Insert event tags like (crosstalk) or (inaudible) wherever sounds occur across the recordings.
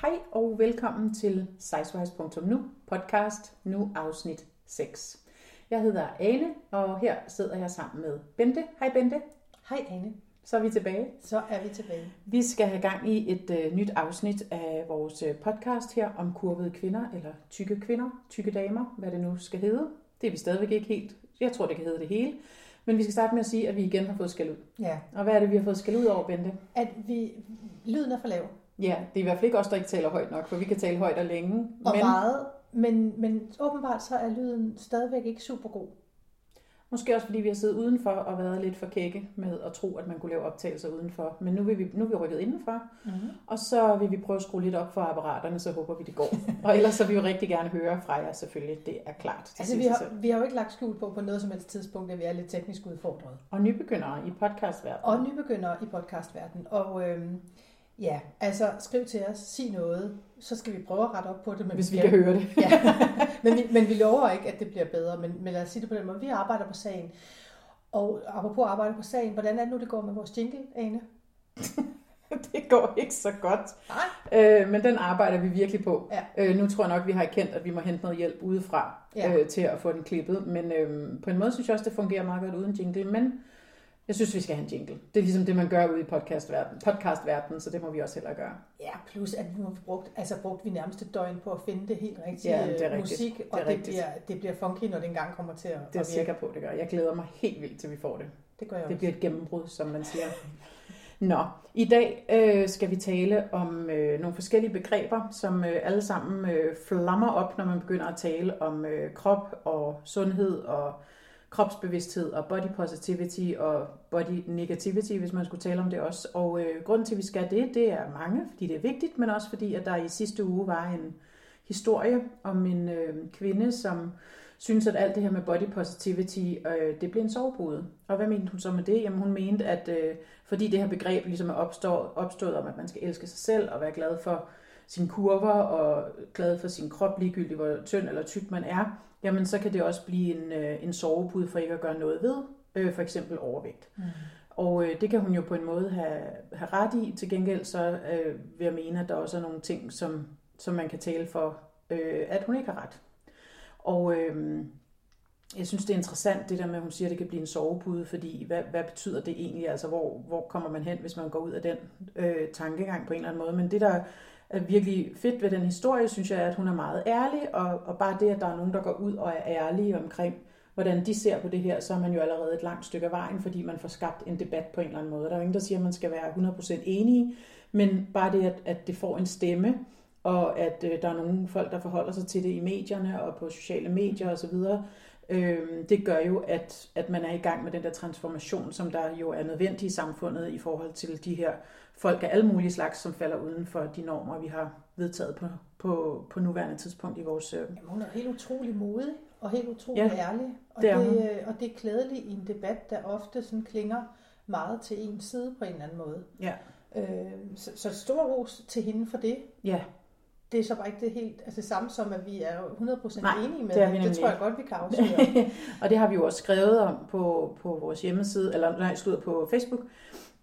Hej og velkommen til sizewise.nu podcast, nu afsnit 6. Jeg hedder Ane, og her sidder jeg sammen med Bente. Hej Bente. Hej Ane. Så er vi tilbage. Så er vi tilbage. Vi skal have gang i et øh, nyt afsnit af vores øh, podcast her om kurvede kvinder, eller tykke kvinder, tykke damer, hvad det nu skal hedde. Det er vi stadigvæk ikke helt. Jeg tror, det kan hedde det hele. Men vi skal starte med at sige, at vi igen har fået skæld ud. Ja. Og hvad er det, vi har fået skæld ud over, Bente? At vi... Lyden er for lav. Ja, det er i hvert fald ikke os, der ikke taler højt nok, for vi kan tale højt og længe. Og men meget. Men, men åbenbart så er lyden stadigvæk ikke super god. måske også, fordi vi har siddet udenfor og været lidt for kække med at tro, at man kunne lave optagelser udenfor. Men nu, vil vi, nu er vi rykket indenfor, Mm-hmm. og så vil vi prøve at skrue lidt op for apparaterne, så håber vi, det går. (laughs) og ellers så vil vi jo rigtig gerne høre fra jer, selvfølgelig. Det er klart. Det Altså, vi har, vi har jo ikke lagt skjul på på noget som helst tidspunkt, at vi er lidt teknisk udfordret. Og nybegyndere i podcastverdenen. Og nybegyndere i podcastverdenen. Og øhm, ja, altså skriv til os, sig noget, så skal vi prøve at rette op på det. Men hvis vi kan høre det. Ja, (laughs) men vi, men vi lover ikke, at det bliver bedre. Men, men lad os sige det på den måde. Vi arbejder på sagen. Og apropos arbejde på sagen, hvordan er det nu, det går med vores jingle, Ane? (laughs) det går ikke så godt. Nej. Øh, men den arbejder vi virkelig på. Ja. Øh, nu tror jeg nok, vi har erkendt, at vi må hente noget hjælp udefra Ja. øh, til at få den klippet. Men øh, på en måde synes jeg også, det fungerer meget godt uden jingle. Men jeg synes, vi skal have en jingle. Det er ligesom det, man gør ude i podcastverdenen, podcastverdenen så det må vi også hellere gøre. Ja, plus at nu har vi brugt, altså brugt vi nærmest et døgn på at finde det helt rigtige Ja, det er rigtigt. musik, og Det er det, bliver, det bliver funky, når det engang kommer til at, Det er jeg sikker på, det gør. Jeg glæder mig helt vildt til, vi får det. Det gør jeg Det også. bliver et gennembrud, som man siger. (laughs) Nå, i dag øh, skal vi tale om øh, nogle forskellige begreber, som øh, alle sammen øh, flammer op, når man begynder at tale om øh, krop og sundhed og kropsbevidsthed og body positivity og body negativity, hvis man skulle tale om det også. Og øh, grunden til, at vi skal det, det er mange, fordi det er vigtigt, men også fordi, at der i sidste uge var en historie om en øh, kvinde, som synes, at alt det her med body positivity, øh, det blev en sovepude. Og hvad mente hun så med det? Jamen hun mente, at øh, fordi det her begreb ligesom er opstået, opstået om, at man skal elske sig selv og være glad for sine kurver og glad for sin krop, ligegyldigt hvor tynd eller tyk man er, jamen så kan det også blive en, øh, en sovepude for ikke at gøre noget ved, øh, for eksempel overvægt. Mm. Og øh, det kan hun jo på en måde have, have ret i. Til gengæld så øh, vil jeg mene, at der også er nogle ting, som, som man kan tale for, øh, at hun ikke har ret. Og øh, jeg synes, det er interessant, det der med, at hun siger, at det kan blive en sovepude, fordi hvad, hvad betyder det egentlig? Altså, hvor, hvor kommer man hen, hvis man går ud af den øh, tankegang på en eller anden måde? Men det, der er virkelig fedt ved den historie, synes jeg, er, at hun er meget ærlig, og, og bare det, at der er nogen, der går ud og er ærlige omkring, hvordan de ser på det her, så er man jo allerede et langt stykke af vejen, fordi man får skabt en debat på en eller anden måde. Der er jo ingen, der siger, at man skal være 100% enige, men bare det, at, at det får en stemme, og at øh, der er nogle folk, der forholder sig til det i medierne og på sociale medier osv., øh, det gør jo, at, at man er i gang med den der transformation, som der jo er nødvendig i samfundet i forhold til de her folk af alle mulige slags, som falder uden for de normer, vi har vedtaget på, på, på nuværende tidspunkt i vores... Øh, Jamen, hun er helt utrolig modig og helt utrolig Ja, ærlig. Og det er det, øh, og det er klædeligt i en debat, der ofte sådan klinger meget til en side på en eller anden måde. ja. Øh, så, så stor ros til hende for det. ja, Det er så bare ikke det helt altså det samme som, at vi er 100% Nej, enige med det det. Det tror jeg godt, vi kan afsløre. (laughs) og det har vi jo også skrevet om på, på vores hjemmeside, eller nej, slutter på Facebook.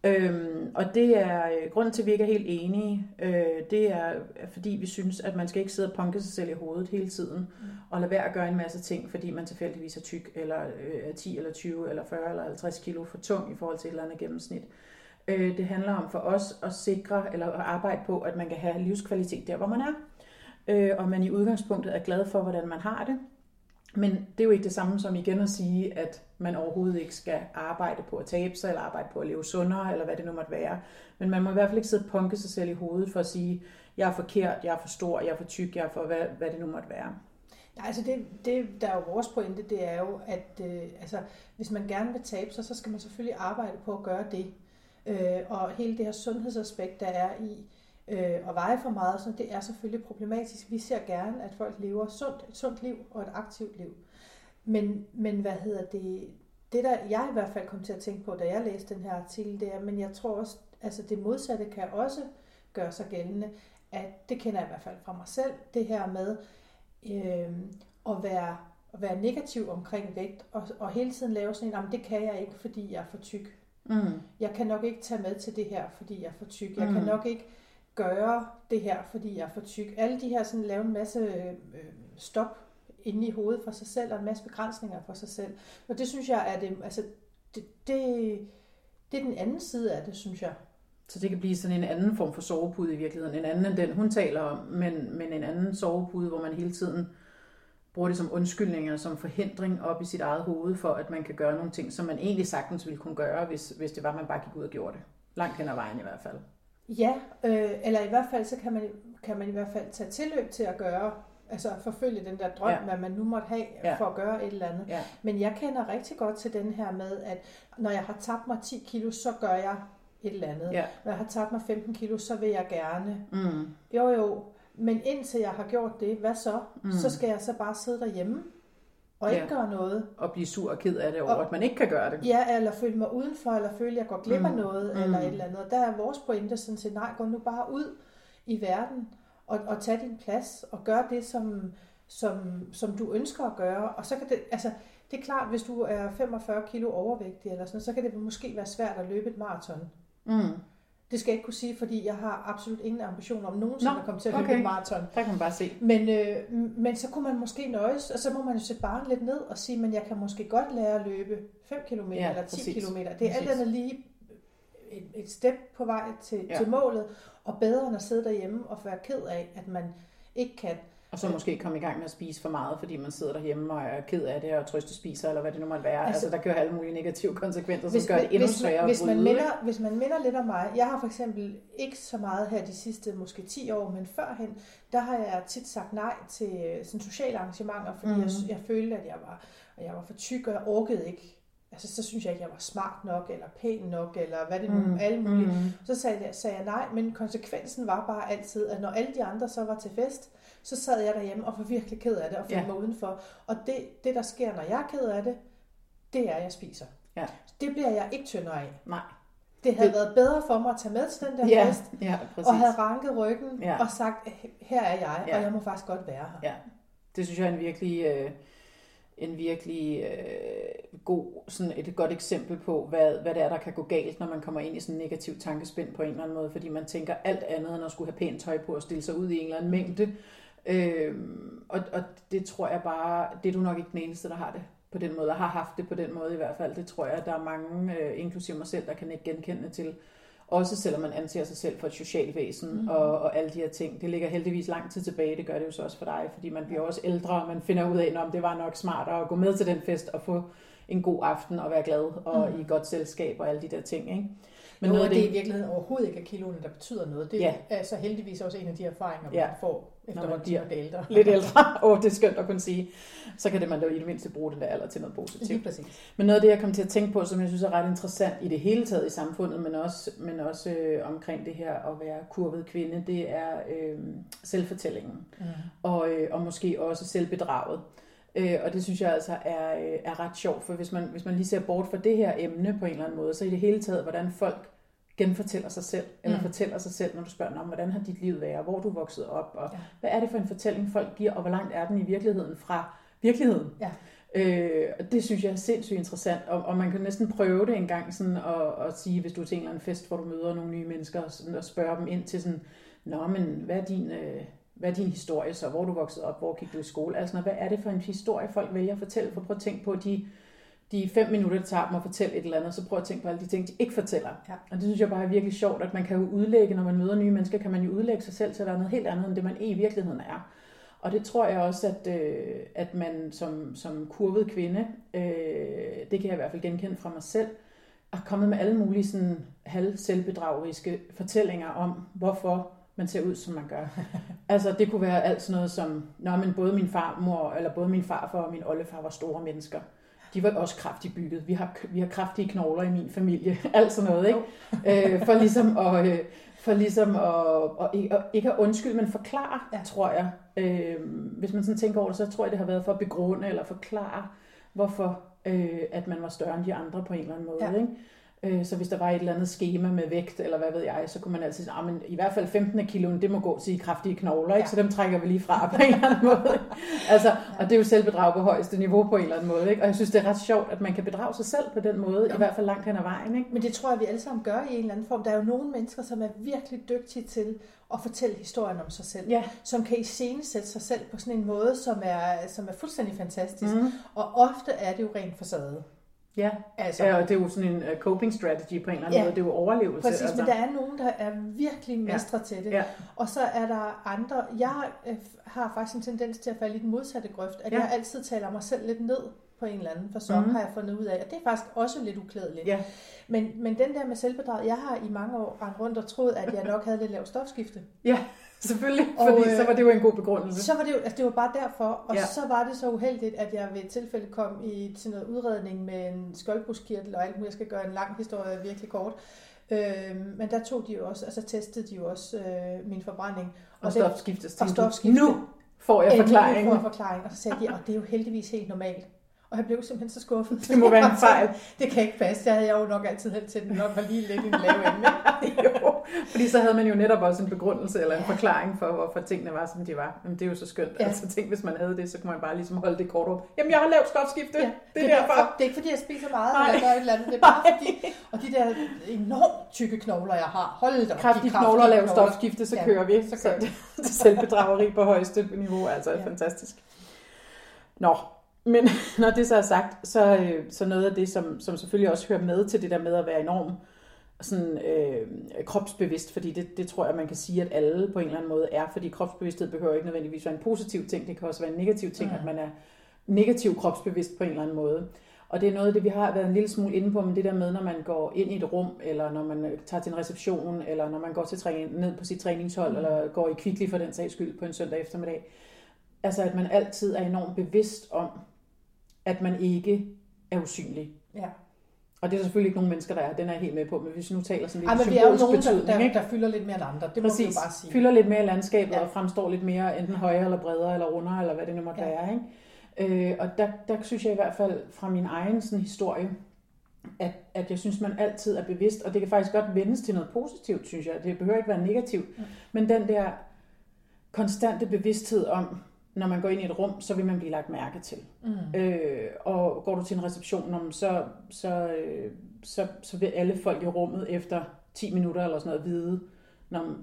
Øhm, og det er øh, grunden til, at vi ikke er helt enige. Øh, det er, er, fordi vi synes, at man skal ikke sidde og punke sig selv i hovedet hele tiden, mm. og lade være at gøre en masse ting, fordi man tilfældigvis er tyk, eller øh, er 10 eller 20 eller 40 eller 50 kilo for tung i forhold til et eller andet gennemsnit. Øh, Øh, det handler om for os at sikre, eller at arbejde på, at man kan have livskvalitet der, hvor man er. Øh, og man i udgangspunktet er glad for, hvordan man har det. Men det er jo ikke det samme som igen at sige, at man overhovedet ikke skal arbejde på at tabe sig, eller arbejde på at leve sundere, eller hvad det nu måtte være. Men man må i hvert fald ikke sidde og punke sig selv i hovedet for at sige, jeg er forkert, jeg er for stor, jeg er for tyk, jeg er for hvad, hvad det nu måtte være. Nej, altså det, det, der er jo vores pointe, det er jo, at øh, altså, hvis man gerne vil tabe sig, så skal man selvfølgelig arbejde på at gøre det. Øh, og hele det her sundhedsaspekt, der er i øh, at veje for meget, så det er selvfølgelig problematisk. Vi ser gerne, at folk lever sundt, et sundt liv og et aktivt liv. Men, men hvad hedder det? Det, der jeg i hvert fald kom til at tænke på, da jeg læste den her artikel, det er, men jeg tror også, altså det modsatte kan også gøre sig gældende, at det kender jeg i hvert fald fra mig selv, det her med øh, at være at være negativ omkring vægt, og, og hele tiden lave sådan en, "Jamen, det kan jeg ikke, fordi jeg er for tyk. Mm. Jeg kan nok ikke tage med til det her, fordi jeg er for tyk. Jeg Mm. kan nok ikke gøre det her, fordi jeg er for tyk. Alle de her sådan lave en masse øh, stop inde i hovedet for sig selv, og en masse begrænsninger for sig selv. Og det synes jeg er det, altså, det, det, det er den anden side af det, synes jeg. Så det kan blive sådan en anden form for sovepude i virkeligheden. En anden end den, hun taler om, men, men en anden sovepude, hvor man hele tiden bruger det som undskyldninger, som forhindring op i sit eget hoved, for at man kan gøre nogle ting, som man egentlig sagtens ville kunne gøre, hvis, hvis det var, at man bare gik ud og gjorde det. Langt hen ad vejen i hvert fald. Ja, øh, eller i hvert fald, så kan man, kan man i hvert fald tage tilløb til at gøre, altså forfølge den der drøm, ja. hvad man nu måtte have ja. for at gøre et eller andet. Ja. Men jeg kender rigtig godt til den her med, at når jeg har tabt mig 10 kilo, så gør jeg et eller andet. Ja. Når jeg har tabt mig 15 kilo, så vil jeg gerne. Mm. Jo, jo. Men indtil jeg har gjort det, hvad så? Mm. Så skal jeg så bare sidde derhjemme og ja. ikke gøre noget. Og blive sur og ked af det over, og, at man ikke kan gøre det. Ja, eller føle mig udenfor, eller føle, at jeg går glip af mm. noget, mm. eller et eller andet. Og der er vores pointe sådan set, nej, gå nu bare ud i verden, og, og tag din plads, og gør det, som, som, som du ønsker at gøre. Og så kan det, altså, det er klart, hvis du er 45 kilo overvægtig, eller sådan, så kan det måske være svært at løbe et maraton. Mm. Det skal jeg ikke kunne sige, fordi jeg har absolut ingen ambition om nogensinde Nå, at komme til at løbe okay. en maraton. Der kan man bare se. Men, øh, men så kunne man måske nøjes, og så må man jo sætte barnet lidt ned og sige, men jeg kan måske godt lære at løbe 5 km ja, eller 10 km. Det er præcis. alt andet lige et, et step på vej til, ja. til målet, og bedre end at sidde derhjemme og være ked af, at man ikke kan og så måske komme i gang med at spise for meget, fordi man sidder derhjemme og er ked af det, og trøste spiser, eller hvad det nu måtte være. Altså, altså der kan jo alle mulige negative konsekvenser, som gør det endnu sværere hvis man, hvis man, minder, hvis man minder lidt om mig, jeg har for eksempel ikke så meget her de sidste måske 10 år, men førhen, der har jeg tit sagt nej til sådan sociale arrangementer, fordi mm. jeg, jeg følte, at jeg var, at jeg var for tyk, og jeg orkede ikke altså så synes jeg ikke, jeg var smart nok, eller pæn nok, eller hvad det nu, mm. alle mulige. Mm. Så sagde jeg, sagde jeg nej, men konsekvensen var bare altid, at når alle de andre så var til fest, så sad jeg derhjemme og var virkelig ked af det, og følte ja. mig udenfor. Og det, det, der sker, når jeg er ked af det, det er, at jeg spiser. Ja. Det bliver jeg ikke tyndere af. Nej. Det havde det... været bedre for mig at tage med til den der ja, fest, ja, og have ranket ryggen ja. og sagt, her er jeg, ja. og jeg må faktisk godt være her. Ja. Det synes jeg er en virkelig... Øh en virkelig øh, god, sådan et godt eksempel på, hvad, hvad det er, der kan gå galt, når man kommer ind i sådan en negativ tankespind på en eller anden måde, fordi man tænker alt andet end at skulle have pænt tøj på og stille sig ud i en eller anden mængde. Øh, og, og det tror jeg bare, det er du nok ikke den eneste, der har det på den måde, og har haft det på den måde i hvert fald. Det tror jeg, der er mange, øh, inklusive mig selv, der kan ikke genkende til. Også selvom man anser sig selv for et socialt væsen mm. og, og alle de her ting. Det ligger heldigvis lang tid tilbage, det gør det jo så også for dig, fordi man bliver også ældre, og man finder ud af, om det var nok smartere at gå med til den fest og få en god aften og være glad og mm. i godt selskab og alle de der ting. Ikke? Men jo, noget det, det i virkeligheden overhovedet ikke er kiloene, der betyder noget. Det ja. er så heldigvis også en af de erfaringer, man ja. får efter man bliver ældre. Lidt ældre. (laughs) Åh, oh, det er skønt at kunne sige. Så kan det man da i det mindste bruge den der alder til noget positivt. Lige præcis. Men noget af det, jeg kom til at tænke på, som jeg synes er ret interessant i det hele taget i samfundet, men også, men også øh, omkring det her at være kurvet kvinde, det er øh, selvfortællingen. Mm. Og, øh, og måske også selvbedraget. Øh, og det synes jeg altså er, øh, er ret sjovt, for hvis man, hvis man lige ser bort fra det her emne på en eller anden måde, så i det hele taget, hvordan folk genfortæller sig selv, eller mm. fortæller sig selv, når du spørger om, hvordan har dit liv været, hvor du er vokset op, og ja. hvad er det for en fortælling, folk giver, og hvor langt er den i virkeligheden fra virkeligheden. Ja. Øh, og det synes jeg er sindssygt interessant, og, og man kan næsten prøve det en gang sådan, og, og sige, hvis du er til en eller anden fest, hvor du møder nogle nye mennesker, og, sådan, og spørge dem ind til sådan, Nå, men hvad er din... Øh, hvad er din historie så? Hvor er du vokset op? Hvor gik du i skole? Altså, hvad er det for en historie, folk vælger at fortælle? For prøv at tænke på, de de fem minutter, det tager dem at fortælle et eller andet, så prøv at tænke på alle de ting, de ikke fortæller. Ja. Og det synes jeg bare er virkelig sjovt, at man kan jo udlægge, når man møder nye mennesker, kan man jo udlægge sig selv til at være noget helt andet, end det man i virkeligheden er. Og det tror jeg også, at, øh, at man som, som kurvet kvinde, øh, det kan jeg i hvert fald genkende fra mig selv, er kommet med alle mulige sådan halv selvbedrageriske fortællinger om, hvorfor man ser ud, som man gør. (laughs) altså, det kunne være alt sådan noget som, når men både min farmor, eller både min farfar og min oldefar var store mennesker de var også kraftigt bygget. Vi har, vi har kraftige knogler i min familie, (laughs) alt sådan noget, ikke? øh, for ligesom at, øh, for ligesom at, ikke, at, ikke at undskylde, men forklare, ja. tror jeg. Øh, hvis man sådan tænker over det, så tror jeg, det har været for at begrunde eller forklare, hvorfor øh, at man var større end de andre på en eller anden måde. Ja. Ikke? Øh, så hvis der var et eller andet schema med vægt, eller hvad ved jeg, så kunne man altid sige, men i hvert fald 15 kilo, det må gå til kraftige knogler, ikke? Ja. så dem trækker vi lige fra på en eller anden (laughs) måde. altså, og det er jo selvbedrag på højeste niveau på en eller anden måde. Ikke? Og jeg synes, det er ret sjovt, at man kan bedrage sig selv på den måde, ja. i hvert fald langt hen ad vejen. Ikke? Men det tror jeg, vi alle sammen gør i en eller anden form. Der er jo nogle mennesker, som er virkelig dygtige til at fortælle historien om sig selv. Ja. Som kan iscenesætte sig selv på sådan en måde, som er, som er fuldstændig fantastisk. Mm. Og ofte er det jo rent facade. Ja, altså, ja, og det er jo sådan en uh, coping strategy på en eller anden ja, måde. Det er jo overlevelse. Præcis, altså. men der er nogen, der er virkelig mestre ja. til det. Ja. Og så er der andre... Jeg øh, har faktisk en tendens til at falde i den modsatte grøft, at ja. jeg altid taler mig selv lidt ned på en eller anden fasong, mm. har jeg fundet ud af. Og det er faktisk også lidt uklædeligt. Ja. Men, men den der med selvbedrag, jeg har i mange år rendt rundt og troet, at jeg nok havde lidt lavt stofskifte. Ja. (laughs) Selvfølgelig, og, fordi øh, så var det jo en god begrundelse. Så var det jo, altså det var bare derfor, og ja. så var det så uheldigt, at jeg ved et tilfælde kom i til noget udredning med en skoldbruskkirtel og alt muligt. Jeg skal gøre en lang historie virkelig kort. Øh, men der tog de jo også, altså testede de jo også øh, min forbrænding. Og, og stofskifte. Og stofskifte. Nu får jeg forklaring. Nu får jeg forklaring. Og så sagde de, og det er jo heldigvis helt normalt. Og jeg blev simpelthen så skuffet. Det må være en (laughs) fejl. det kan ikke passe. Det havde jeg jo nok altid held til, den nok var lige lidt i en lave ende. (laughs) (laughs) jo, fordi så havde man jo netop også en begrundelse eller en forklaring for, hvorfor tingene var, som de var. Men det er jo så skønt. Ja. Altså tænk, hvis man havde det, så kunne man bare ligesom holde det kort op. Jamen, jeg har lavet stofskifte. Ja. Det, det, er derfor. Det er ikke, fordi jeg spiser meget, Nej. eller gør et eller andet. Det er bare fordi, og de der enormt tykke knogler, jeg har. Hold da Kraftige knogler laver stofskifte, så ja. kører vi. Så, kører vi. så selvbedrageri på højeste niveau, altså ja. fantastisk. Nå, men (laughs) når det så er sagt, så, øh, så noget af det, som, som selvfølgelig også hører med til det der med at være enorm sådan, øh, kropsbevidst, fordi det, det tror jeg, man kan sige, at alle på en eller anden måde er, fordi kropsbevidsthed behøver ikke nødvendigvis være en positiv ting, det kan også være en negativ ting, mm. at man er negativ kropsbevidst på en eller anden måde. Og det er noget af det, vi har været en lille smule inde på, men det der med, når man går ind i et rum, eller når man øh, tager til en reception, eller når man går til træning, ned på sit træningshold, mm. eller går i kvickly for den sags skyld på en søndag eftermiddag. Altså, at man altid er enormt bevidst om, at man ikke er usynlig. Ja. Og det er der selvfølgelig ikke nogen mennesker, der er. Den er jeg helt med på. Men hvis vi nu taler sådan lidt Ej, men vi er jo nogen, der, der, der, fylder lidt mere end andre. Det må Præcis. vi jo bare sige. fylder lidt mere i landskabet ja. og fremstår lidt mere enten højere eller bredere eller rundere, eller hvad det nu måtte ja. være. Ikke? Øh, og der, der synes jeg i hvert fald fra min egen sådan, historie, at, at jeg synes, man altid er bevidst, og det kan faktisk godt vendes til noget positivt, synes jeg. Det behøver ikke være negativt. Mm. Men den der konstante bevidsthed om, når man går ind i et rum, så vil man blive lagt mærke til. Mm. Øh, og går du til en reception, så, så, øh, så, så vil alle folk i rummet efter 10 minutter eller sådan noget vide, når,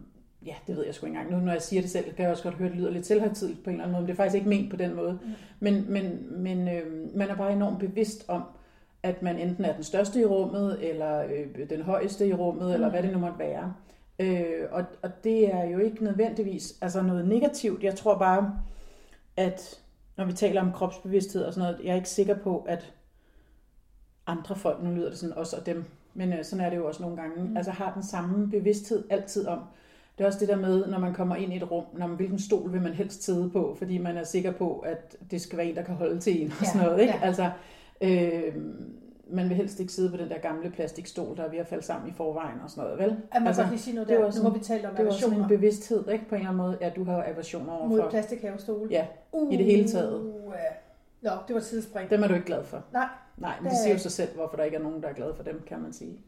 ja, det ved jeg sgu ikke engang. Nu når jeg siger det selv, kan jeg også godt høre, at det lyder lidt selvhøjtidligt på en eller anden måde, men det er faktisk ikke ment på den måde. Mm. Men, men, men øh, man er bare enormt bevidst om, at man enten er den største i rummet, eller øh, den højeste i rummet, mm. eller hvad det nu måtte være. Øh, og, og det er jo ikke nødvendigvis altså noget negativt. Jeg tror bare, at når vi taler om kropsbevidsthed og sådan noget, jeg er ikke sikker på, at andre folk, nu lyder det sådan også og dem, men øh, sådan er det jo også nogle gange, mm. altså har den samme bevidsthed altid om. Det er også det der med, når man kommer ind i et rum, når man, hvilken stol vil man helst sidde på, fordi man er sikker på, at det skal være en, der kan holde til en og sådan noget. Ikke? Ja. Altså, øh, man vil helst ikke sidde på den der gamle plastikstol, der er ved at falde sammen i forvejen og sådan noget, vel? Ja, man altså, kan lige sige noget der, det nu har vi talt om Det var sådan en bevidsthed, ikke? På en eller anden måde, ja, du har aversioner overfor. Mod plastikhavestol? Ja, uh, i det hele taget. Uh, Nå, det var tidsspring. Dem er du ikke glad for? Nej. Nej, men det siger jo sig selv, hvorfor der ikke er nogen, der er glad for dem, kan man sige.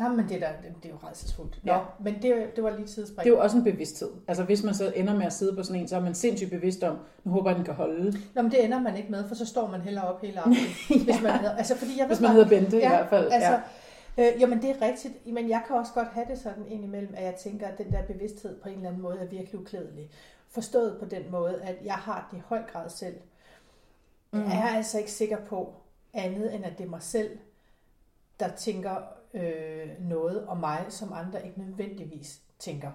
Ja, men det, der, det, det er jo redselsfuldt. Ja. Nå, men det, det var lige tidsspring. Det er jo også en bevidsthed. Altså hvis man så ender med at sidde på sådan en, så er man sindssygt bevidst om, nu håber jeg, den kan holde. Nå, men det ender man ikke med, for så står man heller op hele (laughs) aftenen. ja. hvis man hedder, altså, fordi jeg hvis man bare, hedder Bente ja, i hvert fald. Altså, ja. Øh, jamen det er rigtigt, men jeg kan også godt have det sådan indimellem, at jeg tænker, at den der bevidsthed på en eller anden måde er virkelig uklædelig. Forstået på den måde, at jeg har det i høj grad selv. Mm. Jeg er altså ikke sikker på andet, end at det er mig selv, der tænker øh, noget om mig, som andre ikke nødvendigvis tænker.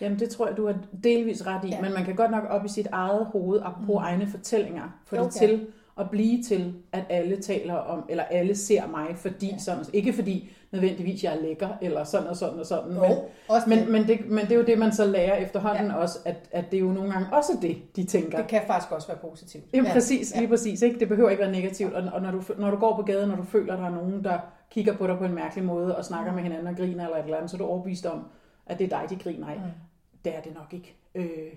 Jamen det tror jeg, du har delvis ret i, ja. men man kan godt nok op i sit eget hoved og på mm. egne fortællinger få okay. det til at blive til, at alle taler om, eller alle ser mig, fordi ja. sådan, ikke fordi nødvendigvis jeg er lækker, eller sådan og sådan og sådan, jo, men, også men, men, det, men det er jo det, man så lærer efterhånden ja. også, at, at det er jo nogle gange også det, de tænker. Det kan faktisk også være positivt. Jamen ja. præcis, lige ja. præcis, ikke? det behøver ikke være negativt, og, og når, du, når du går på gaden, når du føler, at der er nogen, der kigger på dig på en mærkelig måde, og snakker mm. med hinanden og griner eller et eller andet, så er du overbevist om, at det er dig, de griner af. Mm. Det er det nok ikke. Øh,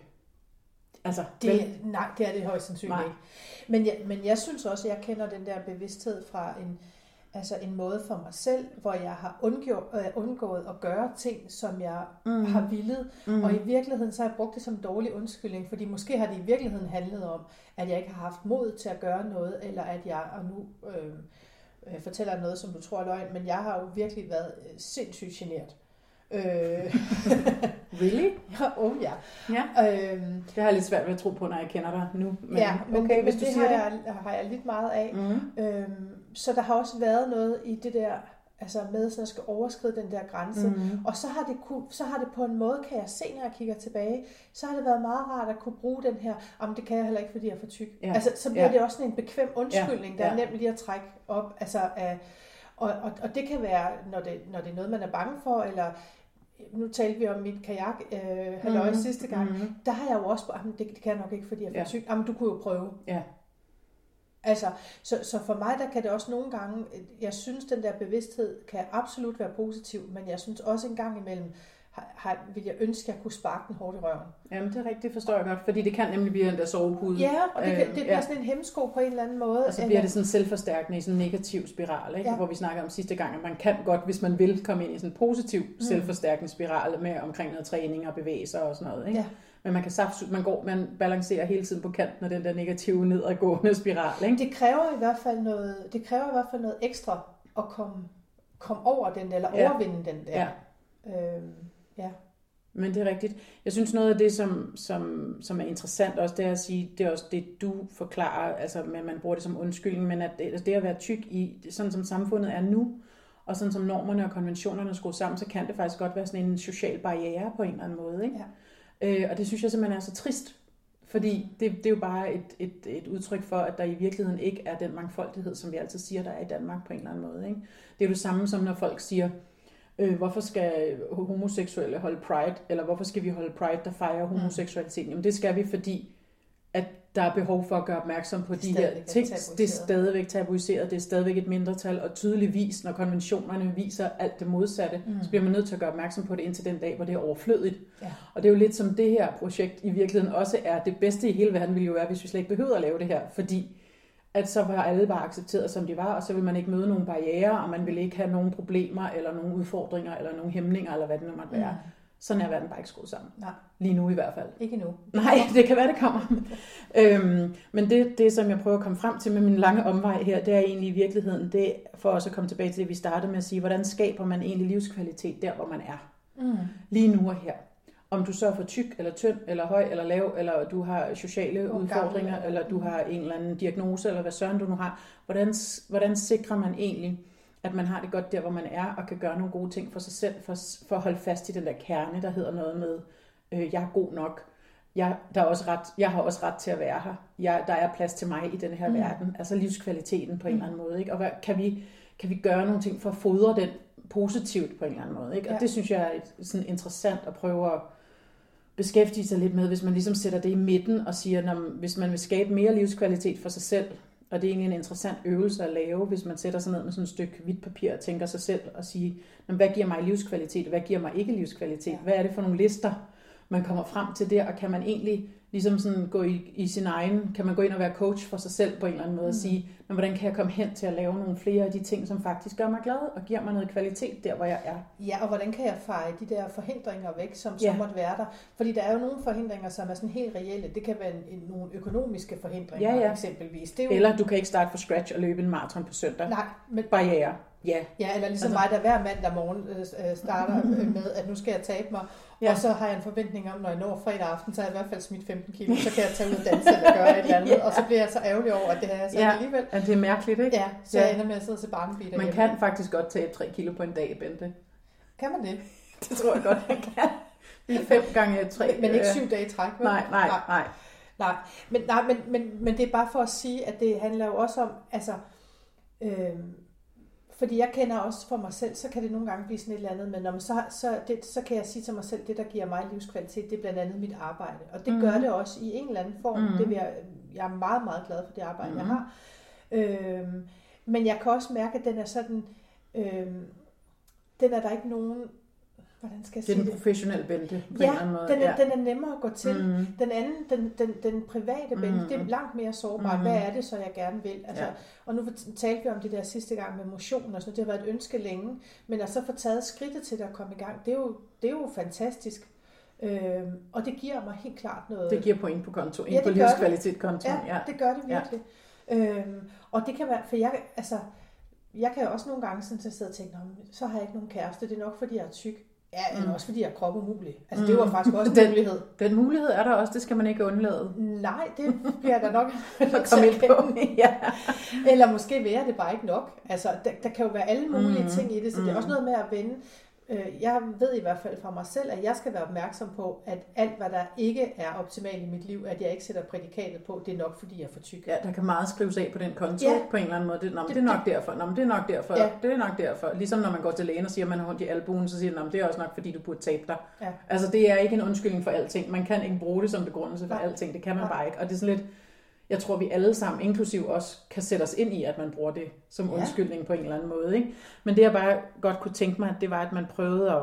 Altså, det, nej, det er det højst sandsynligt ikke. Men jeg, men jeg synes også, at jeg kender den der bevidsthed fra en, altså en måde for mig selv, hvor jeg har undgjort, øh, undgået at gøre ting, som jeg mm. har villet. Mm. Og i virkeligheden så har jeg brugt det som en dårlig undskyldning, fordi måske har det i virkeligheden handlet om, at jeg ikke har haft mod til at gøre noget, eller at jeg, og nu øh, øh, fortæller noget, som du tror er løgn, men jeg har jo virkelig været øh, sindssygt generet. Øh, (laughs) really? ja, oh ja. ja. Øhm, det har jeg lidt svært ved at tro på, når jeg kender dig nu. Men, ja, men, okay, men, hvis men du det, siger har, det. Jeg, har jeg lidt meget af. Mm. Øhm, så der har også været noget i det der, altså med, at jeg skal overskride den der grænse. Mm. Og så har, det kunne, så har det på en måde, kan jeg se, når jeg kigger tilbage, så har det været meget rart at kunne bruge den her, om det kan jeg heller ikke, fordi jeg er for tyk. Ja. Altså, så bliver ja. det også en bekvem undskyldning, ja. der er nemt lige at trække op. Altså, af, og, og, og det kan være, når det, når det er noget, man er bange for, eller nu talte vi om mit kajak øh, halløj mm. sidste gang, mm. der har jeg jo også, det, det kan jeg nok ikke, fordi jeg er for ja. syg. Jamen, du kunne jo prøve. Ja. Altså, så, så for mig, der kan det også nogle gange, jeg synes, den der bevidsthed kan absolut være positiv, men jeg synes også en gang imellem, har, vil jeg ønske, at jeg kunne sparke den hårdt i røven. Jamen, det er rigtigt, forstår jeg godt, fordi det kan nemlig blive en der sovepude. Ja, og det, kan, det bliver ja. sådan en hemsko på en eller anden måde. Og så bliver det sådan selvforstærkende i sådan en negativ spiral, ikke? Ja. hvor vi snakker om sidste gang, at man kan godt, hvis man vil, komme ind i sådan en positiv mm. selvforstærkende spiral med omkring noget træning og bevægelser og sådan noget. Ikke? Ja. Men man kan saft, man går, man balancerer hele tiden på kanten af den der negative nedadgående spiral. Ikke? Det kræver i hvert fald noget, det kræver i hvert fald noget ekstra at komme, komme over den der, eller ja. overvinde den der. Ja. Øhm, ja. Men det er rigtigt. Jeg synes noget af det, som, som, som er interessant også, det er at sige, det er også det, du forklarer, altså at man bruger det som undskyldning, men at det, altså det at være tyk i, sådan som samfundet er nu, og sådan som normerne og konventionerne skruer sammen, så kan det faktisk godt være sådan en social barriere på en eller anden måde. Ikke? Ja. Øh, og det synes jeg simpelthen er så trist, fordi det, det er jo bare et, et, et udtryk for, at der i virkeligheden ikke er den mangfoldighed, som vi altid siger, der er i Danmark på en eller anden måde. Ikke? Det er jo det samme som når folk siger, øh, hvorfor skal homoseksuelle holde pride, eller hvorfor skal vi holde pride, der fejrer mm. homoseksualitet? Jamen det skal vi, fordi at der er behov for at gøre opmærksom på de her ting. Det er stadigvæk tabuiseret, det er stadigvæk et mindretal, og tydeligvis, når konventionerne viser alt det modsatte, mm. så bliver man nødt til at gøre opmærksom på det indtil den dag, hvor det er overflødigt. Ja. Og det er jo lidt som det her projekt i virkeligheden også er. Det bedste i hele verden ville jo være, hvis vi slet ikke behøvede at lave det her, fordi at så var alle bare accepteret, som de var, og så vil man ikke møde nogen barriere, og man vil ikke have nogen problemer, eller nogen udfordringer, eller nogen hæmninger, eller hvad det nu måtte være. Mm. Sådan er verden bare ikke skruet sammen. Nej. Lige nu i hvert fald. Ikke nu. Nej, (laughs) det kan være, det kommer. øhm, men det, det, som jeg prøver at komme frem til med min lange omvej her, det er egentlig i virkeligheden, det for os at komme tilbage til det, vi startede med at sige, hvordan skaber man egentlig livskvalitet der, hvor man er. Mm. Lige nu og her. Om du så er for tyk, eller tynd, eller høj, eller lav, eller du har sociale og udfordringer, gammel. eller du har en eller anden diagnose, eller hvad søren du nu har. Hvordan, hvordan sikrer man egentlig, at man har det godt der, hvor man er, og kan gøre nogle gode ting for sig selv, for, for at holde fast i den der kerne, der hedder noget med, øh, jeg er god nok, jeg, der er også ret, jeg har også ret til at være her, jeg, der er plads til mig i den her mm. verden, altså livskvaliteten på en mm. eller anden måde, ikke? og hvad, kan, vi, kan vi gøre nogle ting for at fodre den positivt på en eller anden måde, ikke? og ja. det synes jeg er et, sådan interessant at prøve at beskæftige sig lidt med, hvis man ligesom sætter det i midten og siger, når, hvis man vil skabe mere livskvalitet for sig selv, og det er egentlig en interessant øvelse at lave, hvis man sætter sig ned med sådan et stykke hvidt papir og tænker sig selv og sige, hvad giver mig livskvalitet, hvad giver mig ikke livskvalitet? Hvad er det for nogle lister, man kommer frem til der, og kan man egentlig ligesom sådan gå i, i sin egen, kan man gå ind og være coach for sig selv på en eller anden måde mm. og sige, men hvordan kan jeg komme hen til at lave nogle flere af de ting, som faktisk gør mig glad og giver mig noget kvalitet der, hvor jeg er. Ja, og hvordan kan jeg feje de der forhindringer væk, som ja. så måtte være der? Fordi der er jo nogle forhindringer, som er sådan helt reelle. Det kan være en, nogle økonomiske forhindringer ja, ja. eksempelvis. Det er jo... Eller du kan ikke starte fra scratch og løbe en maraton på søndag. Nej. Men... Barriere. Ja. ja, eller ligesom altså... mig, der hver mandag morgen øh, øh starter med, at nu skal jeg tabe mig, Ja. Og så har jeg en forventning om, når jeg når fredag aften, så har jeg i hvert fald smidt 15 kilo, så kan jeg tage ud og danse eller gøre et eller andet. (laughs) ja. Og så bliver jeg så ærgerlig over, at det har jeg så ja. alligevel. Ja, det er mærkeligt, ikke? Ja, så ja. jeg ender med at sidde til barnebiler Man kan faktisk godt tabe 3 kilo på en dag, Bente. Kan man det? (laughs) Det tror jeg godt, man kan. I fem gange tre. Men, men ikke syv dage i træk, vel? Nej, nej, nej. nej. Nej, men, nej men, men, men det er bare for at sige, at det handler jo også om, altså, øh, fordi jeg kender også for mig selv, så kan det nogle gange blive sådan et eller andet, men når så, så, det, så kan jeg sige til mig selv, det der giver mig livskvalitet, det er blandt andet mit arbejde. Og det mm. gør det også i en eller anden form. Mm. Det vil jeg, jeg er meget, meget glad for det arbejde, mm. jeg har. Øhm, men jeg kan også mærke, at den er sådan, øhm, den er der ikke nogen, hvordan skal jeg Det er sige den professionelle bælte på en Ja, eller anden måde. den er, den er nemmere at gå til. Mm. Den anden, den, den, den private bælte, Mm. det er langt mere sårbart. Mm. Hvad er det så, jeg gerne vil? Altså, Ja. Og nu talte vi om det der sidste gang med motion og sådan noget. Det har været et ønske længe. Men at så få taget skridtet til at komme i gang, det er jo, det er jo fantastisk. Øhm, og det giver mig helt klart noget... Det giver point på konto, Ja, ja, på det. livskvalitetkontoen. Ja, det gør det virkelig. Ja. Øhm, og det kan være, for jeg, altså, jeg kan jo også nogle gange sådan, så sidde og tænke, "Nå, men så har jeg ikke nogen kæreste, det er nok fordi jeg er tyk. Ja, eller Mm. også fordi jeg er kropumulig. Altså det var Mm. faktisk også en (laughs) Den- mulighed. Den mulighed er der også, det skal man ikke undlade. Nej, det bliver der nok (laughs) at komme ind på. (laughs) ja. Eller måske være det bare ikke nok. Altså, der, der kan jo være alle mulige Mm. mm. ting i det, så det er Mm. også noget med at vende. Øh, Jeg ved i hvert fald fra mig selv, at jeg skal være opmærksom på, at alt, hvad der ikke er optimalt i mit liv, at jeg ikke sætter prædikatet på, det er nok, fordi jeg er for tyk. ja, der kan meget skrives af på den konto Ja. på en eller anden måde. Det, nå, Det- det, er nok derfor. Nå, det er nok derfor. Ja. Det er nok derfor. Ligesom når man går til lægen og siger, at man har ondt i albuen, så siger den, "Nå, men det er også nok, fordi du burde tabe dig. Ja. Altså, det er ikke en undskyldning for alting. Man kan ikke bruge det som begrundelse for Nej. alting. Det kan man Nej. bare ikke. Og det er sådan lidt, jeg tror, vi alle sammen, inklusiv os, kan sætte os ind i, at man bruger det som Ja. undskyldning på en eller anden måde. Ikke? Men det, jeg bare godt kunne tænke mig, det var, at man prøvede at...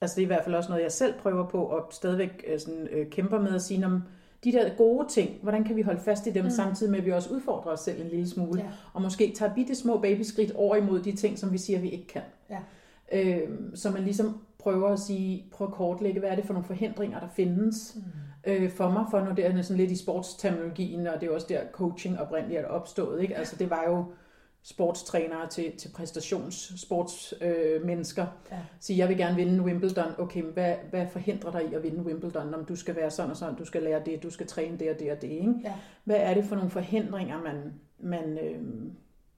Altså, det er i hvert fald også noget, jeg selv prøver på, og stadigvæk øh, sådan, øh, kæmper med at sige, om de der gode ting, hvordan kan vi holde fast i dem, mm. samtidig med, at vi også udfordrer os selv en lille smule, Ja. og måske tager bitte små babyskridt over imod de ting, som vi siger, vi ikke kan. Ja. Øh, så man ligesom prøver at sige, prøv at kortlægge, hvad er det for nogle forhindringer, der findes Mm. Øh, for mig, for nu det er sådan lidt i sportsterminologien, og det er også der coaching oprindeligt er opstået. Ikke? Altså det var jo sportstrænere til, til præstationssportsmennesker. Øh, mennesker. Ja. Sige, jeg vil gerne vinde Wimbledon. Okay, hvad, hvad forhindrer dig i at vinde Wimbledon? Om du skal være sådan og sådan, du skal lære det, du skal træne det og det og det. Ikke? Ja. Hvad er det for nogle forhindringer, man, man, øh,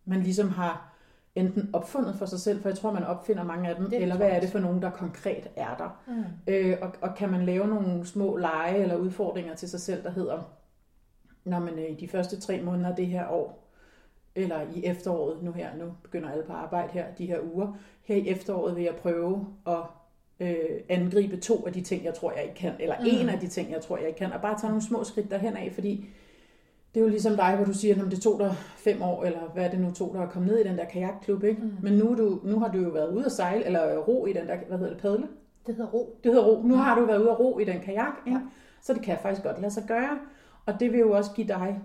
man ligesom har enten opfundet for sig selv, for jeg tror, man opfinder mange af dem, Det eller hvad er det for nogen, der konkret er der? Mm. Øh, og, og kan man lave nogle små lege eller udfordringer til sig selv, der hedder, når man øh, i de første tre måneder af det her år, eller i efteråret nu her, nu begynder alle på arbejde her, de her uger, her i efteråret vil jeg prøve at øh, angribe to af de ting, jeg tror, jeg ikke kan, eller Mm. en af de ting, jeg tror, jeg ikke kan, og bare tage nogle små skridt derhen af, fordi det er jo ligesom dig, hvor du siger, at det tog dig fem år, eller hvad er det nu tog dig at komme ned i den der kajakklub, ikke? Mm. Men nu, du, nu har du jo været ude at sejle, eller ro i den der, hvad hedder det, padle? Det hedder ro. Det hedder ro. Nu har du været ude at ro i den kajak, ikke? Ja. så det kan faktisk godt lade sig gøre. Og det vil jo også give dig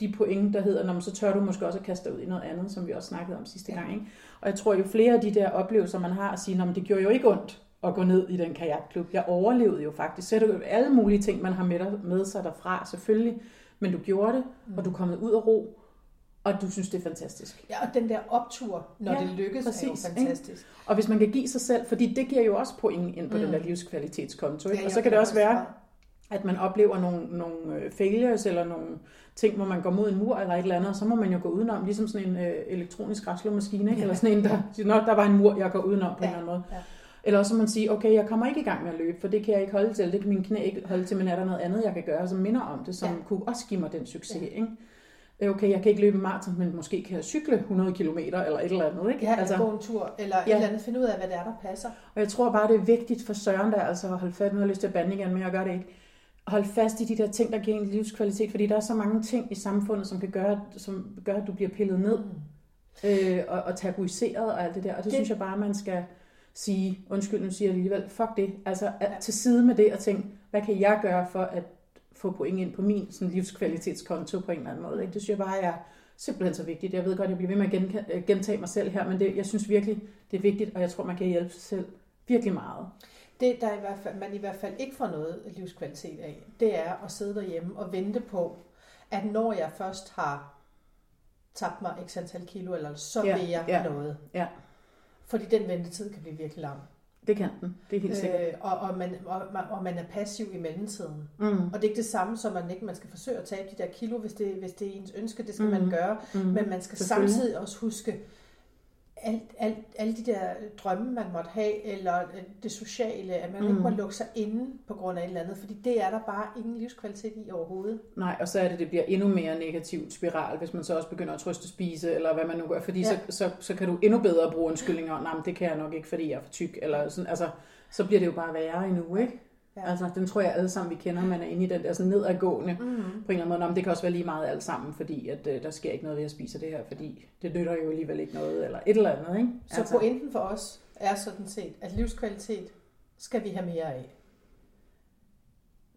de point, der hedder, "Nå, men så tør du måske også at kaste dig ud i noget andet, som vi også snakkede om sidste Ja. gang. Ikke? Og jeg tror jo flere af de der oplevelser, man har at sige, "Nå, men det gjorde jo ikke ondt at gå ned i den kajakklub. Jeg overlevede jo faktisk. Så er det jo alle mulige ting, man har med, med sig derfra, selvfølgelig. Men du gjorde det, Mm. og du er kommet ud af ro, og du synes, det er fantastisk. Ja, og den der optur, når Ja, det lykkes, præcis, er jo ikke? fantastisk. Og hvis man kan give sig selv, fordi det giver jo også point ind på Mm. mm. den der livskvalitetskonto. Ikke? Ja, og så kan det også være, at man oplever nogle, nogle øh, failures eller nogle ting, hvor man går mod en mur eller et eller andet, og så må man jo gå udenom, ligesom sådan en øh, elektronisk græsslåmaskine, ikke? Ja. eller sådan en, der siger, der var en mur, jeg går udenom på ja. en eller anden måde. ja. Eller også må man sige, okay, jeg kommer ikke i gang med at løbe, for det kan jeg ikke holde til, det kan mine knæ ikke holde til, men er der noget andet, jeg kan gøre, som minder om det, som Ja. kunne også give mig den succes, Ja. ikke? Øh, Okay, jeg kan ikke løbe maraton, men måske kan jeg cykle 100 km eller et eller andet, ikke? Ja, altså, gå en tur, eller ja. et eller andet, finde ud af, hvad det er, der passer. Og jeg tror bare, det er vigtigt for Søren der, altså at holde fast, nu har jeg lyst til at bande igen, men jeg gør det ikke. Hold fast i de der ting, der giver en livskvalitet, fordi der er så mange ting i samfundet, som kan gøre, som gør, at du bliver pillet ned øh, og, og tabuiseret og alt det der. Og Det- det synes jeg bare, man skal sige, undskyld, nu siger jeg alligevel, fuck det. Altså at til side med det og tænke, hvad kan jeg gøre for at få point ind på min sådan, livskvalitetskonto på en eller anden måde. Ikke? Det synes jeg bare er simpelthen så vigtigt. Jeg ved godt, jeg bliver ved med at øh, gentage mig selv her, men det, jeg synes virkelig, det er vigtigt, og jeg tror, man kan hjælpe sig selv virkelig meget. Det, der i hvert fald, man i hvert fald ikke får noget livskvalitet af, det er at sidde derhjemme og vente på, at når jeg først har tabt mig x antal kilo, eller så Ja, vil jeg ja, noget. ja. Fordi den ventetid kan blive virkelig lang. Det kan den, det er helt sikkert. Øh, og, og, man, og, og man er passiv i mellemtiden. Mm. Og det er ikke det samme som, at man ikke man skal forsøge at tabe de der kilo, hvis det, hvis det er ens ønske, det skal Mhm. man gøre. Mm. Men man skal samtidig også huske, alt, alt, alle de der drømme, man måtte have, eller øh, det sociale, at man mm. ikke må Mhm. lukke sig inde på grund af et eller andet, fordi det er der bare ingen livskvalitet i overhovedet. Nej, og så er det, det bliver endnu mere negativt spiral, hvis man så også begynder at trøste spise, eller hvad man nu gør, fordi ja. så, så, så kan du endnu bedre bruge undskyldninger, nej, men det kan jeg nok ikke, fordi jeg er for tyk, eller sådan, altså, så bliver det jo bare værre endnu, ikke? Ja. Altså, den tror jeg alle sammen, vi kender, man er inde i den der sådan nedadgående, Mm. på en eller anden måde, Nå, men det kan også være lige meget alt sammen, fordi at, øh, der sker ikke noget ved at spise det her, fordi det nytter jo alligevel ikke noget, eller et eller andet, ikke? Så altså. pointen for os er sådan set, at livskvalitet, skal vi have mere af.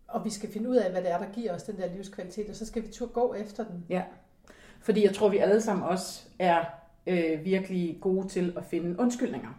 Og vi skal finde ud af, hvad det er, der giver os den der livskvalitet, og så skal vi turde gå efter den. Ja, fordi jeg tror, vi alle sammen også er øh, virkelig gode til at finde undskyldninger.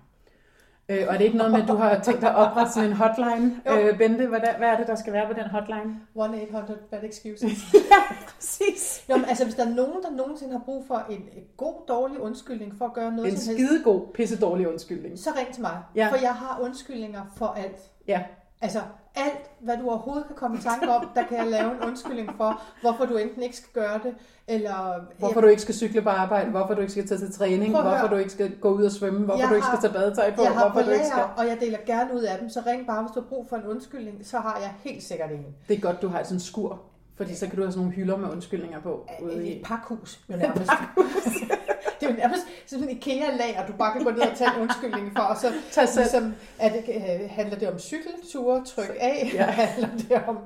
Øh, og er det ikke noget med, at du har tænkt dig at oprette sådan en hotline? (laughs) Øh, Bente, hvad, der, hvad er det, der skal være på den hotline? 1-800 bad excuses. (laughs) ja, præcis. Jo, men altså, hvis der er nogen, der nogensinde har brug for en god, dårlig undskyldning for at gøre noget En som helst, skidegod, pisse dårlig undskyldning. så ring til mig. Ja. For jeg har undskyldninger for alt. Ja, Altså alt, hvad du overhovedet kan komme i tanke om, der kan jeg lave en undskyldning for, hvorfor du enten ikke skal gøre det, eller... hvorfor du ikke skal cykle på arbejde, hvorfor du ikke skal tage til træning, hvorfor høre. du ikke skal gå ud og svømme, hvorfor Jeg du ikke har- skal tage badetøj på, jeg har hvorfor du ikke skal... og jeg deler gerne ud af dem, så ring bare, hvis du har brug for en undskyldning, så har jeg helt sikkert en. Det er godt, du har sådan en skur, fordi så kan du have sådan nogle hylder med undskyldninger på. Ude Et i. pakhus, jo nærmest. Det er jo nærmest sådan en IKEA-lager, du bare kan gå ned og tage en undskyldning for, og så (laughs) Tag selv. ligesom, det, øh, handler det om cykelture, tryk af, Ja. ja. handler det om...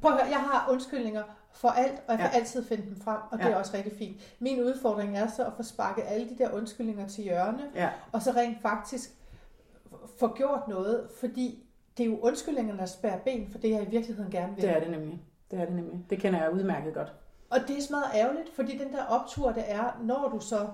Prøv at høre, jeg har undskyldninger for alt, og jeg kan Ja. altid finde dem frem, og det Ja. er også rigtig fint. Min udfordring er så at få sparket alle de der undskyldninger til hjørne, Ja, og så rent faktisk få gjort noget, fordi det er jo undskyldningerne, der spærer ben for det, jeg i virkeligheden gerne vil. det er det nemlig. Det er det nemlig. Det kender jeg udmærket godt. Og det er smadret ærgerligt, fordi den der optur, det er, når du så,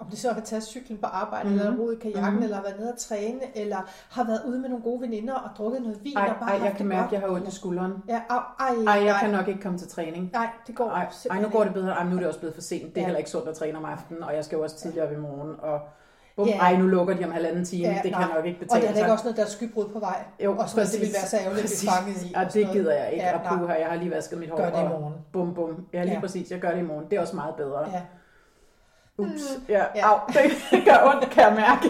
om det så har taget cyklen på arbejde, Mhm. mm-hmm. eller roet i kajakken, Mhm. mm-hmm. eller været nede at træne, eller har været ude med nogle gode veninder og drukket noget vin. Ej, og bare ej jeg kan mærke, at jeg har ondt i skulderen. Ja, ej, ej, Ej, jeg ej, kan nok ikke komme til træning. Nej, det går Ej, ej nu går det bedre. Ej, nu er det også blevet for sent. Det er Ja. heller ikke sundt at træne om aftenen, og jeg skal jo også tidligere op i morgen. Og bum, Ja. ej, nu lukker de om halvanden time. Ja, det kan nej. nok ikke Og der betale er ikke sig. også noget, der er skybrud på vej. Jo, og sådan noget, det vil være så ærgerligt at blive fanget i. Ja, og det gider jeg ikke. Ja, og puha, jeg har lige vasket mit hår. Gør det i og morgen. Bum, bum. Ja, lige Ja. præcis. Jeg gør det i morgen. Det er også meget bedre. Ja. Ups. Ja, Ja. au. (laughs) Det gør ondt, kan jeg mærke.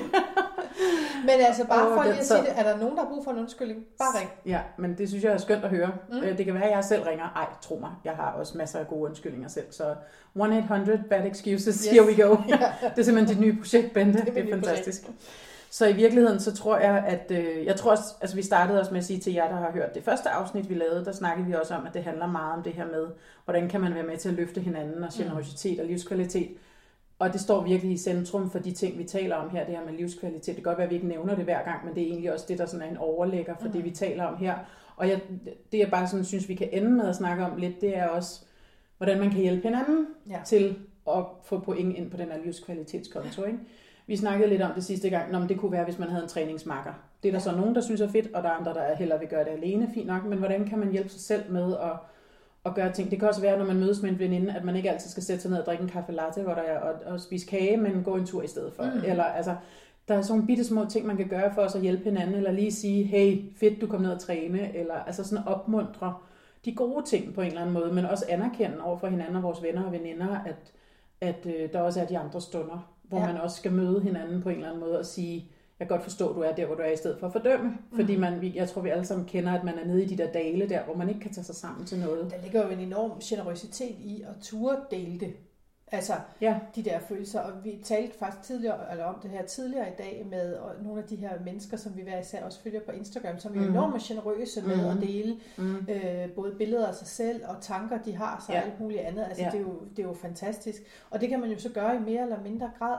(laughs) Men altså bare for lige at sige det, er der nogen, der har brug for en undskyldning? Bare ring. Ja, men det synes jeg er skønt at høre. Mm. Mm. Det kan være, at jeg selv ringer. Ej, tro mig, jeg har også masser af gode undskyldninger selv. Så 1-800 bad excuses, Yes. here we go. (laughs) (laughs) det er simpelthen dit nye projekt, Bente. Det er Det, er fantastisk. Så i virkeligheden, så tror jeg, at øh, jeg tror også, altså vi startede også med at sige til jer, der har hørt det første afsnit, vi lavede, der snakkede vi også om, at det handler meget om det her med, hvordan kan man være med til at løfte hinanden og generositet og livskvalitet. Og det står virkelig i centrum for de ting, vi taler om her, det her med livskvalitet. Det kan godt være, at vi ikke nævner det hver gang, men det er egentlig også det, der sådan er en overlægger for mm. det, vi taler om her. Og jeg, det, jeg bare sådan synes, vi kan ende med at snakke om lidt, det er også, hvordan man kan hjælpe hinanden Ja. til at få point ind på den her livskvalitetskonto. Ikke? Vi snakkede lidt om det sidste gang, men det kunne være, hvis man havde en træningsmarker. Det er der så nogen, der synes er fedt, og der er andre, der hellere vil gøre det alene, fint nok. Men hvordan kan man hjælpe sig selv med at, at gøre ting? Det kan også være, når man mødes med en veninde, at man ikke altid skal sætte sig ned og drikke en kaffe latte hvor der er, og, og spise kage, men gå en tur i stedet for. Mm. Eller altså, der er sådan nogle bitte små ting, man kan gøre for os at hjælpe hinanden, eller lige sige, hey, fedt, du kom ned og træne, eller altså sådan opmuntre de gode ting på en eller anden måde, men også anerkende over for hinanden og vores venner og veninder, at, at øh, der også er de andre stunder, hvor ja. man også skal møde hinanden på en eller anden måde og sige, jeg kan godt forstå, at du er der, hvor du er, i stedet for at fordømme. Fordi Mhm. man, jeg tror, vi alle sammen kender, at man er nede i de der dale der, hvor man ikke kan tage sig sammen til noget. Der ligger jo en enorm generøsitet i at turde dele det. Altså Ja, de der følelser, og vi talte faktisk tidligere, eller om det her tidligere i dag med og nogle af de her mennesker, som vi hver især også følger på Instagram, som er Mhm. enormt generøse med Mhm. at dele mm. øh, både billeder af sig selv og tanker, de har, så Ja. ja. alt muligt andet. Altså, Ja. det, er jo, det er jo fantastisk. Og det kan man jo så gøre i mere eller mindre grad.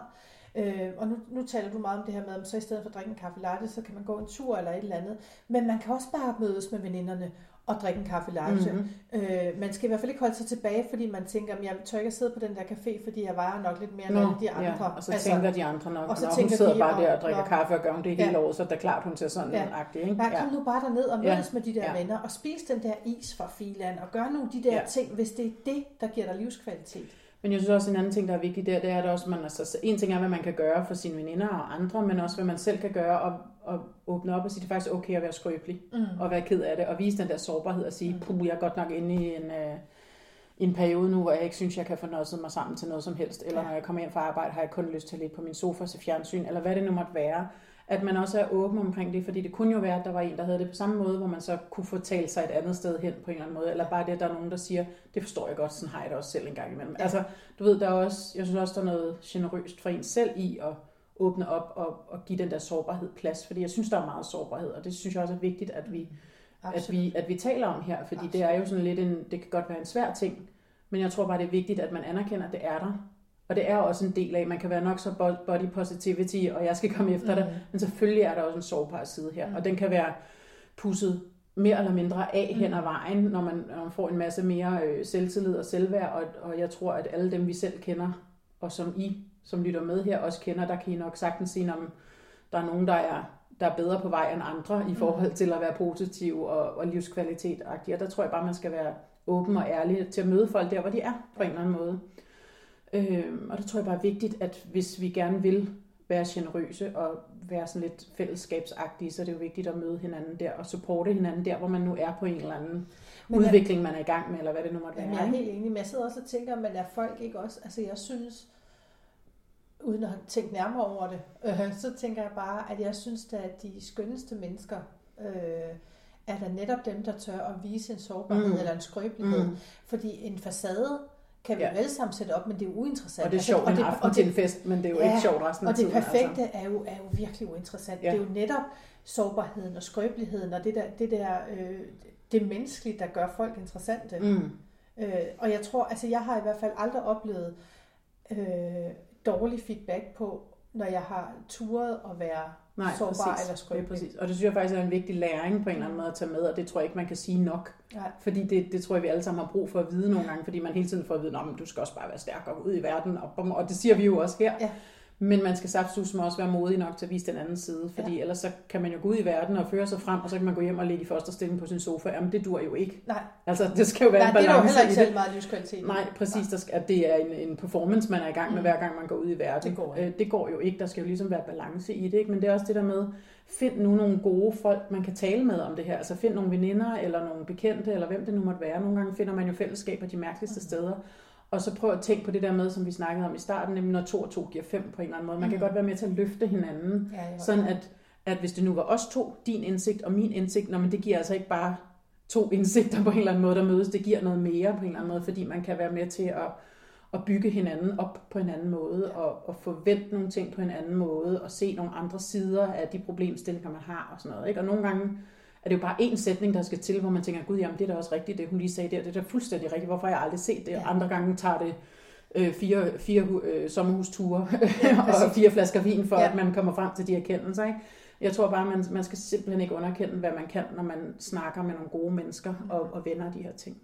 Øh, og nu, nu taler du meget om det her med, at så i stedet for at drikke en kaffe latte, så kan man gå en tur eller et eller andet. Men man kan også bare mødes med veninderne og drikke en kaffe latte. Mm-hmm. Øh, man skal i hvert fald ikke holde sig tilbage, fordi man tænker, at jeg tør ikke at sidde på den der café, fordi jeg vejer nok lidt mere end alle de andre. ja. Og så altså, tænker de andre nok, og så hun sidder de, bare der og drikker og- kaffe og gør hun det hele Ja. året, så er det klart, hun ser sådan Ja. ja. agtig. Ikke? Bare kom nu bare derned og Ja. mødes med de der Ja. venner, og spis den der is fra filan, og gør nogle af de der Ja. ting, hvis det er det, der giver dig livskvalitet. Men jeg synes også, en anden ting, der er vigtig der, det er, at også, man, altså, en ting er, hvad man kan gøre for sine veninder og andre, men også, hvad man selv kan gøre og, og åbne op og sige, det er faktisk okay at være skrøbelig Mm. og være ked af det, og vise den der sårbarhed og sige, puh, jeg er godt nok inde i en, øh, en periode nu, hvor jeg ikke synes, jeg kan få nosset mig sammen til noget som helst, eller Ja. når jeg kommer hjem fra arbejde, har jeg kun lyst til at ligge på min sofa og se fjernsyn, eller hvad det nu måtte være. At man også er åben omkring det, fordi det kunne jo være, at der var en, der havde det på samme måde, hvor man så kunne få talt sig et andet sted hen på en eller anden måde, eller bare det, at der er nogen, der siger, det forstår jeg godt, sådan har jeg det også selv en gang imellem. Ja. Altså, du ved, der er også, jeg synes også, der er noget generøst for en selv i at åbne op og, og give den der sårbarhed plads, fordi jeg synes, der er meget sårbarhed, og det synes jeg også er vigtigt, at vi, at vi, at vi taler om her, fordi det er jo sådan lidt en, det kan godt være en svær ting, men jeg tror bare, det er vigtigt, at man anerkender, at det er der, Og det er også en del af, man kan være nok så body positivity, og jeg skal komme efter mm. dig, men selvfølgelig er der også en sårbar side her, mm. og den kan være pusset mere eller mindre af hen ad vejen, når man, når man får en masse mere øh, selvtillid og selvværd, og, og jeg tror, at alle dem, vi selv kender, og som I, som lytter med her, også kender, der kan I nok sagtens sige, om der er nogen, der er, der er bedre på vej end andre i forhold til at være positiv og, og livskvalitet -agtig. Og der tror jeg bare, man skal være åben og ærlig til at møde folk der, hvor de er, på en eller anden måde. Øhm, og det tror jeg bare er vigtigt, at hvis vi gerne vil være generøse og være sådan lidt fællesskabsagtige, så er det jo vigtigt at møde hinanden der og supporte hinanden der, hvor man nu er på en eller anden men udvikling, man er i gang med, eller hvad det nu måtte være. Jeg er helt enig, men jeg sidder også og tænker, men er folk ikke også, altså jeg synes, uden at have tænkt nærmere over det, øh, så tænker jeg bare, at jeg synes, at de skønneste mennesker øh, er der netop dem, der tør at vise en sårbarhed mm. eller en skrøbelighed. Mm. Fordi en facade, kan vi ja. jo alle sammen sætte op, men det er jo uinteressant. Og det er sjovt altså, en aften til en fest, men det er jo ja, ikke sjovt resten af tiden. Og det perfekte altså. er, jo, er jo virkelig uinteressant. Ja. Det er jo netop sårbarheden og skrøbeligheden og det der, det, der øh, det menneskelige, der gør folk interessante. Mm. Øh, og jeg tror, altså jeg har i hvert fald aldrig oplevet øh, dårlig feedback på, når jeg har turet at være Nej, sårbar præcis. eller skrøbelig. Ja, præcis. Og det synes jeg faktisk er en vigtig læring på en eller anden måde at tage med, og det tror jeg ikke, man kan sige nok. Nej. Fordi det, det tror jeg, vi alle sammen har brug for at vide nogle gange, fordi man hele tiden får at vide, at du skal også bare være stærk og ud i verden, og, og det siger vi jo også her. Ja. Men man skal saftsus også være modig nok til at vise den anden side, fordi ja. ellers så kan man jo gå ud i verden og føre sig frem, og så kan man gå hjem og ligge i første stilling på sin sofa. Jamen det dur jo ikke. Nej. Altså det skal jo være Nej, en balance det er jo heller ikke selv meget livskvalitet. Nej, præcis. Der skal, at det er en, en performance, man er i gang med, mm. hver gang man går ud i verden. Det går, ikke. Øh, det går jo ikke. Der skal jo ligesom være balance i det. Ikke? Men det er også det der med, find nu nogle gode folk, man kan tale med om det her. Altså find nogle veninder, eller nogle bekendte, eller hvem det nu måtte være. Nogle gange finder man jo fællesskaber de mærkeligste mm. steder og så prøv at tænke på det der med, som vi snakkede om i starten, nemlig når to og to giver fem på en eller anden måde. Man kan mm. godt være med til at løfte hinanden, ja, sådan at, at hvis det nu var os to, din indsigt og min indsigt, når men det giver altså ikke bare to (laughs) indsigter på en eller anden måde, der mødes, det giver noget mere på en eller anden måde, fordi man kan være med til at, at bygge hinanden op på en anden måde, og, og forvente nogle ting på en anden måde, og se nogle andre sider af de problemstillinger, man har og sådan noget. Ikke? Og nogle gange, er det jo bare en sætning, der skal til, hvor man tænker, gud, jamen det er da også rigtigt, det hun lige sagde der, det er da fuldstændig rigtigt, hvorfor har jeg aldrig set det? Ja. Andre gange tager det øh, fire, fire øh, sommerhusture ja, (laughs) og fire flasker vin, for ja. at man kommer frem til de erkendelser. Ikke? Jeg tror bare, man, man skal simpelthen ikke underkende, hvad man kan, når man snakker med nogle gode mennesker og, og venner de her ting.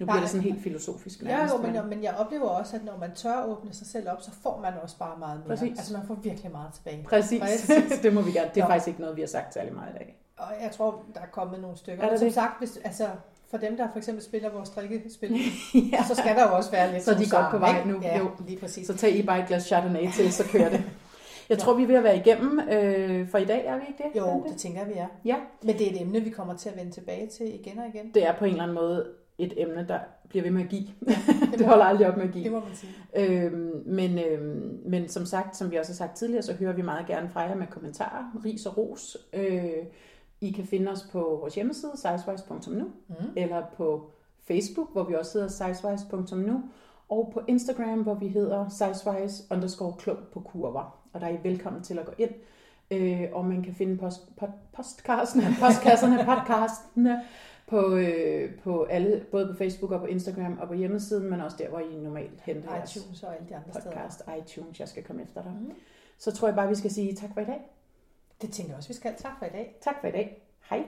Nu bliver Nej, det sådan helt filosofisk. Ja, jo, men, men jeg oplever også, at når man tør åbne sig selv op, så får man også bare meget mere. Præcis. Altså man får virkelig meget tilbage. Præcis. Præcis. (laughs) det må vi gerne. Det er Nå. faktisk ikke noget, vi har sagt særlig meget i dag. Og jeg tror, der er kommet nogle stykker. Er det som det? sagt, hvis, altså, for dem, der for eksempel spiller vores drikkespil, (laughs) ja. så skal der jo også være lidt Så er de godt på vej nu. Ja, jo. lige præcis. Så tag I bare et glas Chardonnay til, så kører det. (laughs) Jeg tror, vi er ved at være igennem øh, for i dag, er vi ikke det? Jo, det tænker jeg, vi er. Ja. Men det er et emne, vi kommer til at vende tilbage til igen og igen. Det er på en eller anden måde et emne, der bliver ved med at give. Ja, det, (laughs) det holder aldrig op med at give. Det må man sige. Øhm, men, øhm, men som sagt, som vi også har sagt tidligere, så hører vi meget gerne fra jer med kommentarer, ris og ros. Øh, i kan finde os på vores hjemmeside, sizewise.nu, mm. eller på Facebook, hvor vi også hedder sizewise.nu, og på Instagram, hvor vi hedder sizewise underscore klog på kurver. Og der er I velkommen til at gå ind, øh, og man kan finde post, pod, postkasserne, (laughs) postkasserne, podcastene på, øh, på alle, både på Facebook og på Instagram og på hjemmesiden, men også der, hvor I normalt henter iTunes og alle de andre podcast, steder. iTunes, jeg skal komme efter dig. Mm. Så tror jeg bare, vi skal sige tak for i dag. Det tænker jeg også, vi skal. Tak for i dag. Tak for i dag. Hej.